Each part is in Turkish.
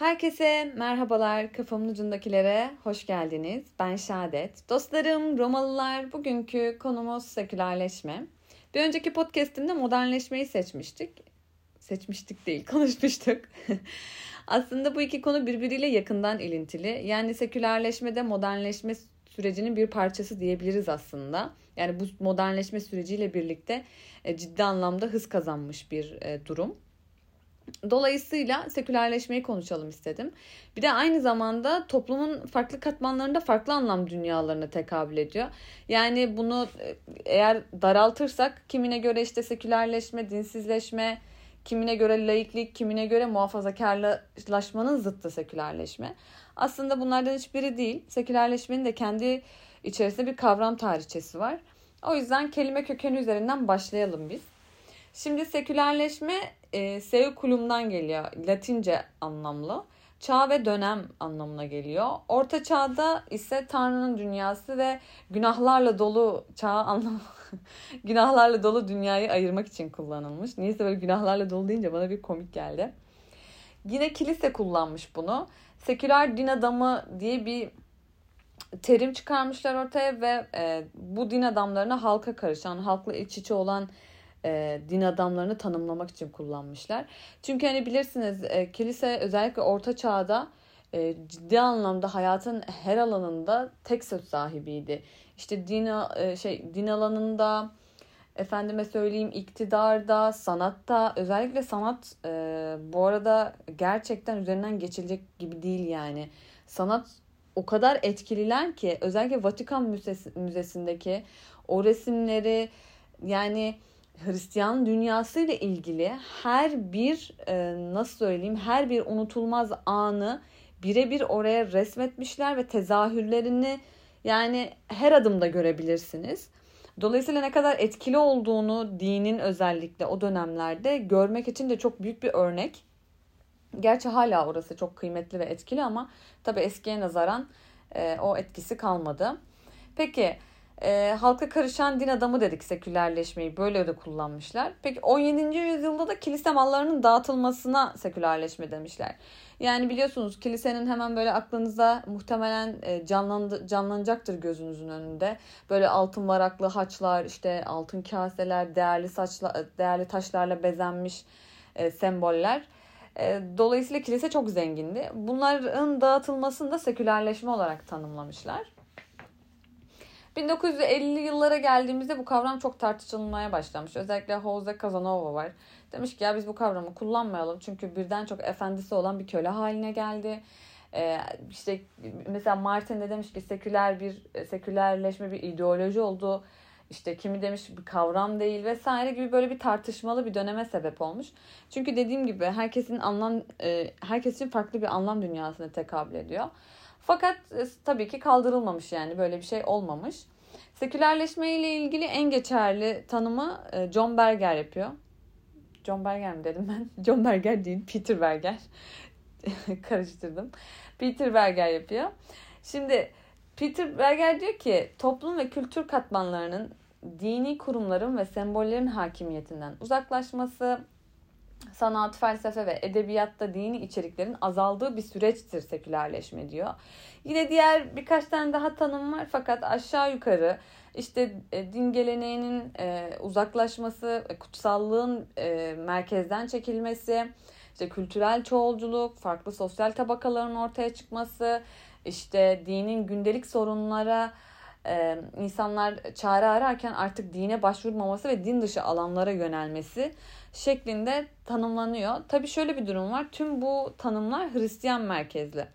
Herkese merhabalar kafamın ucundakilere hoş geldiniz. Ben Şadet. Dostlarım, Romalılar bugünkü konumuz sekülerleşme. Bir önceki podcastimde modernleşmeyi seçmiştik. Seçmiştik değil, konuşmuştuk. Aslında bu iki konu birbiriyle yakından ilintili. Yani sekülerleşme de modernleşme sürecinin bir parçası diyebiliriz aslında. Yani bu modernleşme süreciyle birlikte e, ciddi anlamda hız kazanmış bir e, durum. Dolayısıyla sekülerleşmeyi konuşalım istedim. Bir de aynı zamanda toplumun farklı katmanlarında farklı anlam dünyalarına tekabül ediyor. Yani bunu e, eğer daraltırsak kimine göre işte sekülerleşme, dinsizleşme, kimine göre laiklik, kimine göre muhafazakarlaşmanın zıttı sekülerleşme. Aslında bunlardan hiçbiri değil. Sekülerleşmenin de kendi içerisinde bir kavram tarihçesi var. O yüzden kelime kökeni üzerinden başlayalım biz. Şimdi sekülerleşme e, sekulumdan geliyor. Latince anlamlı. Çağ ve dönem anlamına geliyor. Orta çağda ise Tanrı'nın dünyası ve günahlarla dolu çağ anlamı günahlarla dolu dünyayı ayırmak için kullanılmış. Niyeyse böyle günahlarla dolu deyince bana bir komik geldi. Yine kilise kullanmış bunu. Seküler din adamı diye bir terim çıkarmışlar ortaya ve e, bu din adamlarına halka karışan, halkla iç içe olan e, din adamlarını tanımlamak için kullanmışlar. Çünkü hani bilirsiniz e, kilise özellikle orta çağda e, ciddi anlamda hayatın her alanında tek söz sahibiydi. İşte din e, şey din alanında efendime söyleyeyim iktidarda, sanatta özellikle sanat e, bu arada gerçekten üzerinden geçilecek gibi değil yani. Sanat o kadar etkililer ki özellikle Vatikan Müzesi, Müzesi'ndeki o resimleri yani Hristiyan dünyası ile ilgili her bir e, nasıl söyleyeyim her bir unutulmaz anı birebir oraya resmetmişler ve tezahürlerini yani her adımda görebilirsiniz. Dolayısıyla ne kadar etkili olduğunu dinin özellikle o dönemlerde görmek için de çok büyük bir örnek. Gerçi hala orası çok kıymetli ve etkili ama tabii eskiye nazaran e, o etkisi kalmadı. Peki e, halka karışan din adamı dedik sekülerleşmeyi böyle de kullanmışlar. Peki 17. yüzyılda da kilise mallarının dağıtılmasına sekülerleşme demişler. Yani biliyorsunuz kilisenin hemen böyle aklınıza muhtemelen e, canlandı, canlanacaktır gözünüzün önünde. Böyle altın varaklı haçlar, işte altın kaseler, değerli saçla, değerli taşlarla bezenmiş e, semboller. E, dolayısıyla kilise çok zengindi. Bunların dağıtılmasını da sekülerleşme olarak tanımlamışlar. 1950'li yıllara geldiğimizde bu kavram çok tartışılmaya başlamış. Özellikle Jose Casanova var. Demiş ki ya biz bu kavramı kullanmayalım çünkü birden çok efendisi olan bir köle haline geldi. Ee, işte mesela Martin de demiş ki seküler bir sekülerleşme bir ideoloji oldu. İşte kimi demiş bir kavram değil vesaire gibi böyle bir tartışmalı bir döneme sebep olmuş. Çünkü dediğim gibi herkesin anlam e, herkes için farklı bir anlam dünyasına tekabül ediyor. Fakat e, tabii ki kaldırılmamış yani böyle bir şey olmamış. Sekülerleşme ile ilgili en geçerli tanımı e, John Berger yapıyor. John Berger mi dedim ben? John Berger değil, Peter Berger. Karıştırdım. Peter Berger yapıyor. Şimdi Peter Berger diyor ki toplum ve kültür katmanlarının dini kurumların ve sembollerin hakimiyetinden uzaklaşması, sanat, felsefe ve edebiyatta dini içeriklerin azaldığı bir süreçtir sekülerleşme diyor. Yine diğer birkaç tane daha tanım var fakat aşağı yukarı işte e, din geleneğinin e, uzaklaşması, e, kutsallığın merkezden çekilmesi, işte kültürel çoğulculuk, farklı sosyal tabakaların ortaya çıkması, işte dinin gündelik sorunlara insanlar çare ararken artık dine başvurmaması ve din dışı alanlara yönelmesi şeklinde tanımlanıyor. Tabi şöyle bir durum var. Tüm bu tanımlar Hristiyan merkezli.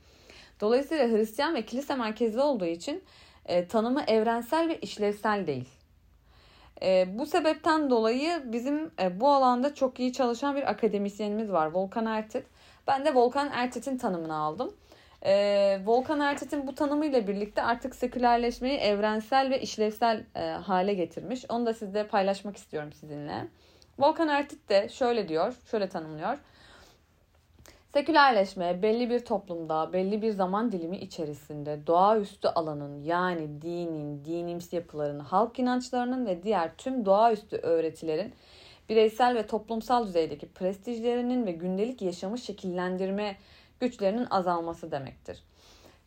Dolayısıyla Hristiyan ve kilise merkezli olduğu için e, tanımı evrensel ve işlevsel değil. E, bu sebepten dolayı bizim e, bu alanda çok iyi çalışan bir akademisyenimiz var Volkan Ertit. Ben de Volkan Ertit'in tanımını aldım. E, Volkan Ertit'in bu tanımıyla birlikte artık sekülerleşmeyi evrensel ve işlevsel e, hale getirmiş. Onu da sizle paylaşmak istiyorum sizinle. Volkan Ertit de şöyle diyor, şöyle tanımlıyor. Sekülerleşme belli bir toplumda, belli bir zaman dilimi içerisinde doğaüstü alanın yani dinin, dinimsi yapıların, halk inançlarının ve diğer tüm doğaüstü öğretilerin bireysel ve toplumsal düzeydeki prestijlerinin ve gündelik yaşamı şekillendirme güçlerinin azalması demektir.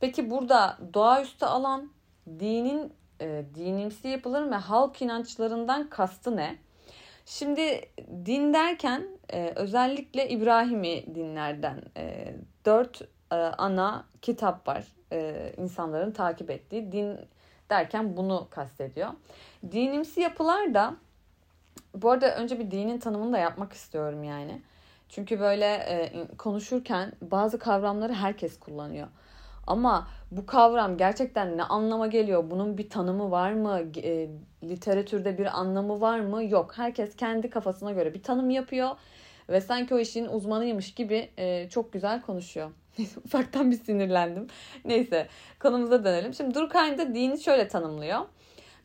Peki burada doğaüstü alan dinin e, dinimsi yapıların ve halk inançlarından kastı ne? Şimdi din derken e, özellikle İbrahimi dinlerden e, dört e, ana kitap var insanların takip ettiği. Din derken bunu kastediyor. Dinimsi yapılar da bu arada önce bir dinin tanımını da yapmak istiyorum yani. Çünkü böyle konuşurken bazı kavramları herkes kullanıyor. Ama bu kavram gerçekten ne anlama geliyor? Bunun bir tanımı var mı? E, literatürde bir anlamı var mı? Yok. Herkes kendi kafasına göre bir tanım yapıyor ve sanki o işin uzmanıymış gibi e, çok güzel konuşuyor. Ufaktan bir sinirlendim. Neyse konumuza dönelim. Şimdi Durkheim dini şöyle tanımlıyor.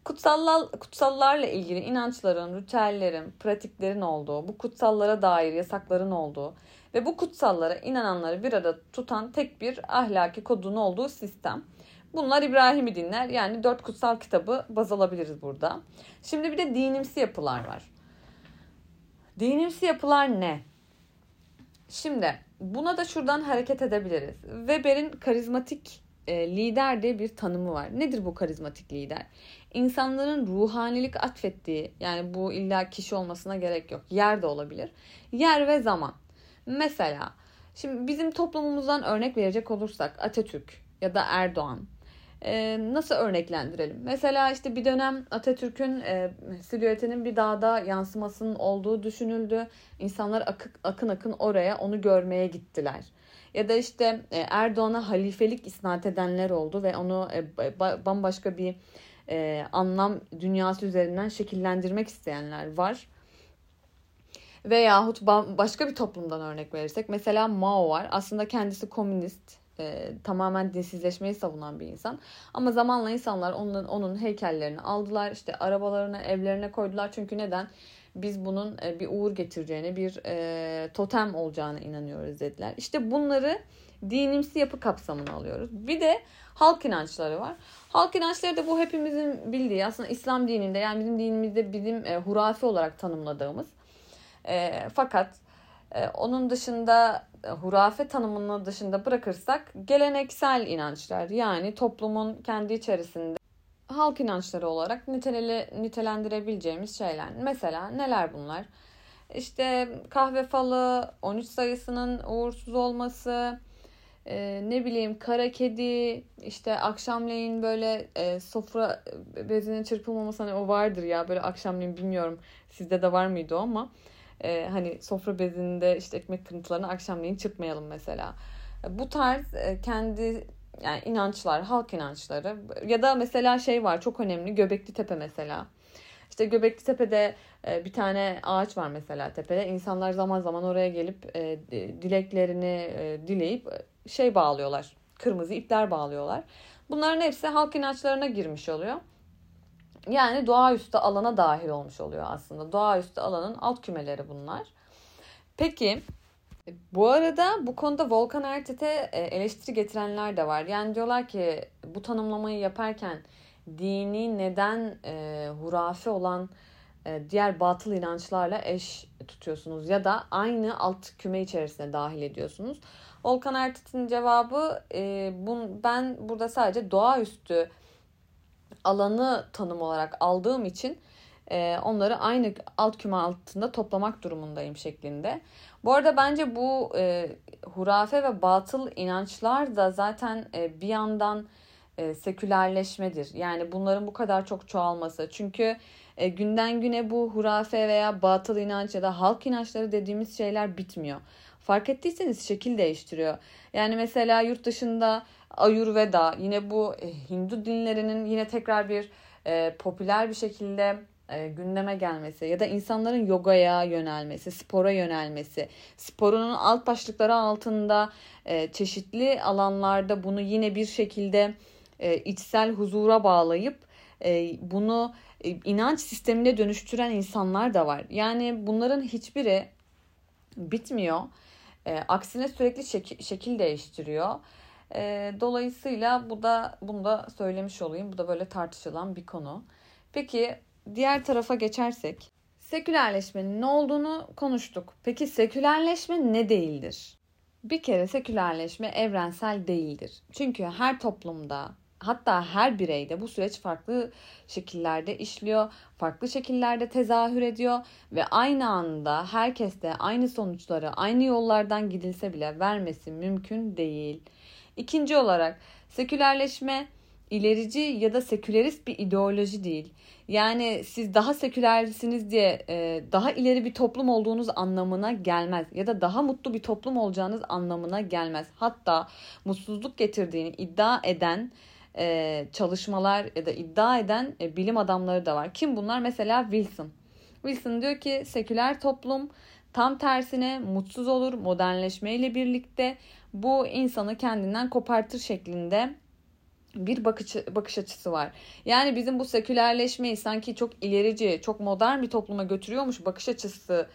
Kutsallar, kutsallarla ilgili inançların, ritüellerin, pratiklerin olduğu, bu kutsallara dair yasakların olduğu ve bu kutsallara inananları bir arada tutan tek bir ahlaki kodun olduğu sistem. Bunlar İbrahim'i dinler. Yani dört kutsal kitabı baz alabiliriz burada. Şimdi bir de dinimsi yapılar var. Dinimsi yapılar ne? Şimdi buna da şuradan hareket edebiliriz. Weber'in karizmatik e, lider diye bir tanımı var. Nedir bu karizmatik lider? İnsanların ruhanilik atfettiği yani bu illa kişi olmasına gerek yok. Yer de olabilir. Yer ve zaman. Mesela şimdi bizim toplumumuzdan örnek verecek olursak Atatürk ya da Erdoğan e, nasıl örneklendirelim? Mesela işte bir dönem Atatürk'ün e, silüetinin bir dağda yansımasının olduğu düşünüldü. İnsanlar akın akın, akın oraya onu görmeye gittiler. Ya da işte e, Erdoğan'a halifelik isnat edenler oldu ve onu e, bambaşka bir e, anlam dünyası üzerinden şekillendirmek isteyenler var. Veyahut başka bir toplumdan örnek verirsek mesela Mao var. Aslında kendisi komünist, e, tamamen dinsizleşmeyi savunan bir insan. Ama zamanla insanlar onun, onun heykellerini aldılar. işte arabalarına, evlerine koydular. Çünkü neden? Biz bunun e, bir uğur getireceğine, bir e, totem olacağına inanıyoruz dediler. İşte bunları dinimsi yapı kapsamına alıyoruz. Bir de halk inançları var. Halk inançları da bu hepimizin bildiği aslında İslam dininde yani bizim dinimizde bizim e, hurafi olarak tanımladığımız. E, fakat onun dışında hurafe tanımını dışında bırakırsak geleneksel inançlar yani toplumun kendi içerisinde halk inançları olarak nitele, nitelendirebileceğimiz şeyler. Mesela neler bunlar? İşte kahve falı, 13 sayısının uğursuz olması, e, ne bileyim kara kedi, işte akşamleyin böyle e, sofra bezinin çırpılmaması hani o vardır ya böyle akşamleyin bilmiyorum sizde de var mıydı o ama e, hani sofra bezinde işte ekmek kırıntılarını akşamleyin çırpmayalım mesela. Bu tarz e, kendi yani inançlar, halk inançları ya da mesela şey var çok önemli Göbekli Tepe mesela. İşte Göbekli Tepe'de e, bir tane ağaç var mesela tepede. İnsanlar zaman zaman oraya gelip e, dileklerini e, dileyip şey bağlıyorlar. Kırmızı ipler bağlıyorlar. Bunların hepsi halk inançlarına girmiş oluyor. Yani doğaüstü alana dahil olmuş oluyor aslında. Doğaüstü alanın alt kümeleri bunlar. Peki bu arada bu konuda Volkan Ertet'e e, eleştiri getirenler de var. Yani diyorlar ki bu tanımlamayı yaparken dini neden e, hurafe olan e, diğer batıl inançlarla eş tutuyorsunuz ya da aynı alt küme içerisine dahil ediyorsunuz. Volkan Ertet'in cevabı e, bun, ben burada sadece doğaüstü alanı tanım olarak aldığım için e, onları aynı alt küme altında toplamak durumundayım şeklinde. Bu arada bence bu e, hurafe ve batıl inançlar da zaten e, bir yandan e, sekülerleşmedir. Yani bunların bu kadar çok çoğalması. Çünkü e, günden güne bu hurafe veya batıl inanç ya da halk inançları dediğimiz şeyler bitmiyor. Fark ettiyseniz şekil değiştiriyor. Yani mesela yurt dışında Ayurveda yine bu e, Hindu dinlerinin yine tekrar bir e, popüler bir şekilde e, gündeme gelmesi ya da insanların yogaya yönelmesi, spora yönelmesi, sporunun alt başlıkları altında e, çeşitli alanlarda bunu yine bir şekilde e, içsel huzura bağlayıp e, bunu e, inanç sistemine dönüştüren insanlar da var. Yani bunların hiçbiri bitmiyor. E, aksine sürekli şekil, şekil değiştiriyor. E, dolayısıyla bu da bunu da söylemiş olayım. Bu da böyle tartışılan bir konu. Peki diğer tarafa geçersek sekülerleşmenin ne olduğunu konuştuk. Peki sekülerleşme ne değildir? Bir kere sekülerleşme evrensel değildir. Çünkü her toplumda hatta her bireyde bu süreç farklı şekillerde işliyor, farklı şekillerde tezahür ediyor ve aynı anda herkeste aynı sonuçları aynı yollardan gidilse bile vermesi mümkün değil. İkinci olarak sekülerleşme ilerici ya da sekülerist bir ideoloji değil. Yani siz daha sekülersiniz diye e, daha ileri bir toplum olduğunuz anlamına gelmez ya da daha mutlu bir toplum olacağınız anlamına gelmez. Hatta mutsuzluk getirdiğini iddia eden e, çalışmalar ya da iddia eden e, bilim adamları da var. Kim bunlar? Mesela Wilson. Wilson diyor ki seküler toplum tam tersine mutsuz olur modernleşmeyle birlikte bu insanı kendinden kopartır şeklinde bir bakış, bakış açısı var. Yani bizim bu sekülerleşmeyi sanki çok ilerici, çok modern bir topluma götürüyormuş bakış açısı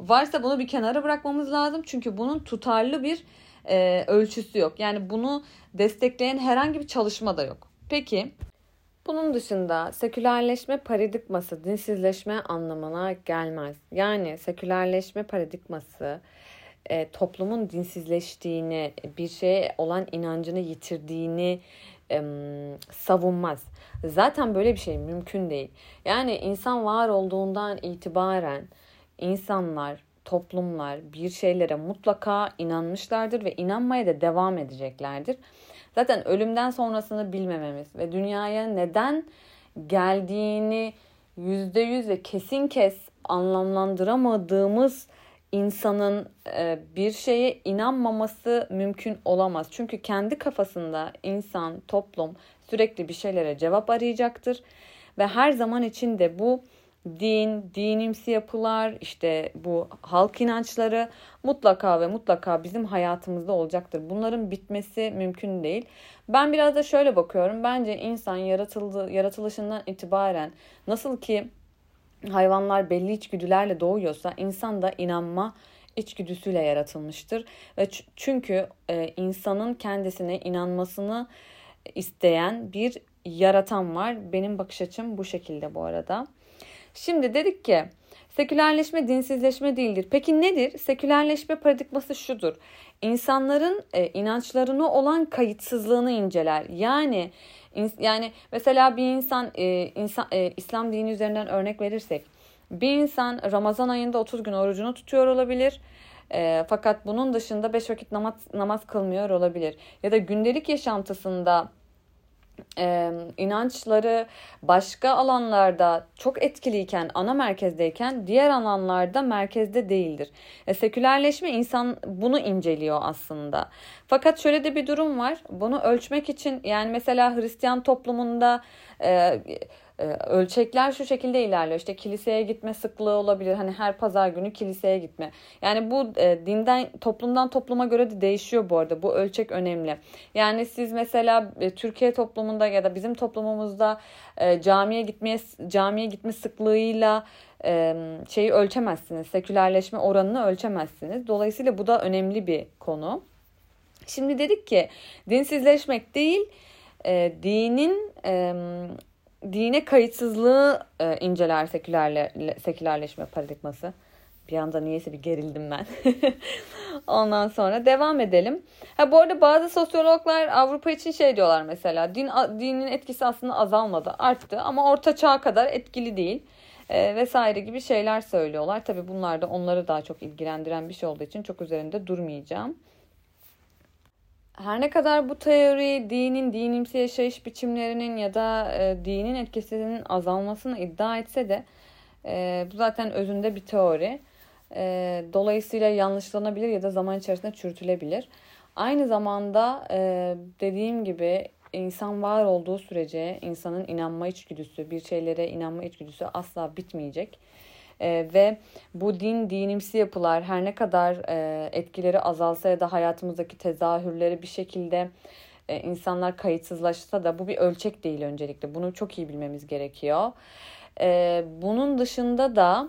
varsa bunu bir kenara bırakmamız lazım. Çünkü bunun tutarlı bir e, ölçüsü yok. Yani bunu destekleyen herhangi bir çalışma da yok. Peki bunun dışında sekülerleşme paradigması dinsizleşme anlamına gelmez. Yani sekülerleşme paradigması e, toplumun dinsizleştiğini, bir şeye olan inancını yitirdiğini savunmaz. Zaten böyle bir şey mümkün değil. Yani insan var olduğundan itibaren insanlar, toplumlar bir şeylere mutlaka inanmışlardır ve inanmaya da devam edeceklerdir. Zaten ölümden sonrasını bilmememiz ve dünyaya neden geldiğini yüzde yüz ve kesin kes anlamlandıramadığımız insanın e, bir şeye inanmaması mümkün olamaz. Çünkü kendi kafasında insan, toplum sürekli bir şeylere cevap arayacaktır ve her zaman içinde bu din, dinimsi yapılar, işte bu halk inançları mutlaka ve mutlaka bizim hayatımızda olacaktır. Bunların bitmesi mümkün değil. Ben biraz da şöyle bakıyorum. Bence insan yaratıldı, yaratılışından itibaren nasıl ki hayvanlar belli içgüdülerle doğuyorsa insan da inanma içgüdüsüyle yaratılmıştır. Ve çünkü e, insanın kendisine inanmasını isteyen bir yaratan var. Benim bakış açım bu şekilde bu arada. Şimdi dedik ki sekülerleşme dinsizleşme değildir. Peki nedir? Sekülerleşme paradigması şudur. İnsanların e, inançlarına olan kayıtsızlığını inceler. Yani yani mesela bir insan, e, insan e, İslam dini üzerinden örnek verirsek bir insan Ramazan ayında 30 gün orucunu tutuyor olabilir. E, fakat bunun dışında 5 vakit namaz, namaz kılmıyor olabilir. Ya da gündelik yaşantısında e, inançları başka alanlarda çok etkiliyken, ana merkezdeyken diğer alanlarda merkezde değildir. E, sekülerleşme insan bunu inceliyor aslında. Fakat şöyle de bir durum var. Bunu ölçmek için yani mesela Hristiyan toplumunda e, ölçekler şu şekilde ilerliyor. İşte kiliseye gitme sıklığı olabilir. Hani her pazar günü kiliseye gitme. Yani bu e, dinden toplumdan topluma göre de değişiyor bu arada. Bu ölçek önemli. Yani siz mesela e, Türkiye toplumunda ya da bizim toplumumuzda e, camiye gitmeye camiye gitme sıklığıyla e, şeyi ölçemezsiniz. Sekülerleşme oranını ölçemezsiniz. Dolayısıyla bu da önemli bir konu. Şimdi dedik ki dinsizleşmek değil, e, dinin e, dine kayıtsızlığı e, inceler sekülerle, sekülerleşme paradigması. Bir anda niyeyse bir gerildim ben. Ondan sonra devam edelim. Ha bu arada bazı sosyologlar Avrupa için şey diyorlar mesela. Din dinin etkisi aslında azalmadı, arttı ama orta çağ kadar etkili değil. E, vesaire gibi şeyler söylüyorlar. Tabii bunlar da onları daha çok ilgilendiren bir şey olduğu için çok üzerinde durmayacağım. Her ne kadar bu teori dinin, dinimsi yaşayış biçimlerinin ya da e, dinin etkisinin azalmasını iddia etse de e, bu zaten özünde bir teori. E, dolayısıyla yanlışlanabilir ya da zaman içerisinde çürütülebilir. Aynı zamanda e, dediğim gibi insan var olduğu sürece insanın inanma içgüdüsü, bir şeylere inanma içgüdüsü asla bitmeyecek. E, ve bu din dinimsi yapılar her ne kadar e, etkileri azalsa ya da hayatımızdaki tezahürleri bir şekilde e, insanlar kayıtsızlaşsa da bu bir ölçek değil öncelikle. Bunu çok iyi bilmemiz gerekiyor. E, bunun dışında da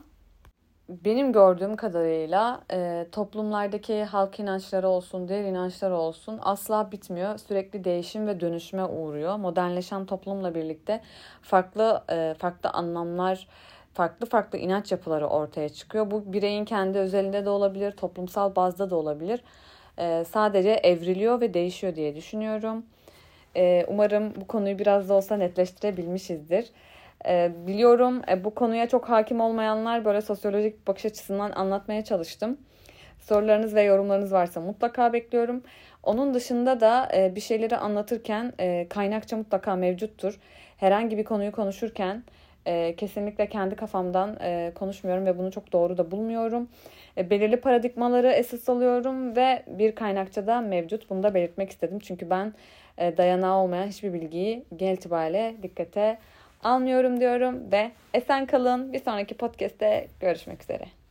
benim gördüğüm kadarıyla e, toplumlardaki halk inançları olsun, diğer inançlar olsun asla bitmiyor. Sürekli değişim ve dönüşüme uğruyor. Modernleşen toplumla birlikte farklı e, farklı anlamlar farklı farklı inanç yapıları ortaya çıkıyor. Bu bireyin kendi özelinde de olabilir, toplumsal bazda da olabilir. e, sadece evriliyor ve değişiyor diye düşünüyorum. E, umarım bu konuyu biraz da olsa netleştirebilmişizdir. E, biliyorum e, bu konuya çok hakim olmayanlar böyle sosyolojik bakış açısından anlatmaya çalıştım. Sorularınız ve yorumlarınız varsa mutlaka bekliyorum. Onun dışında da e, bir şeyleri anlatırken e, kaynakça mutlaka mevcuttur. Herhangi bir konuyu konuşurken e, kesinlikle kendi kafamdan e, konuşmuyorum ve bunu çok doğru da bulmuyorum. E, belirli paradigmaları esas alıyorum ve bir kaynakça da mevcut. Bunu da belirtmek istedim. Çünkü ben e, dayanağı olmayan hiçbir bilgiyi genel itibariyle dikkate almıyorum diyorum ve esen kalın. Bir sonraki podcast'te görüşmek üzere.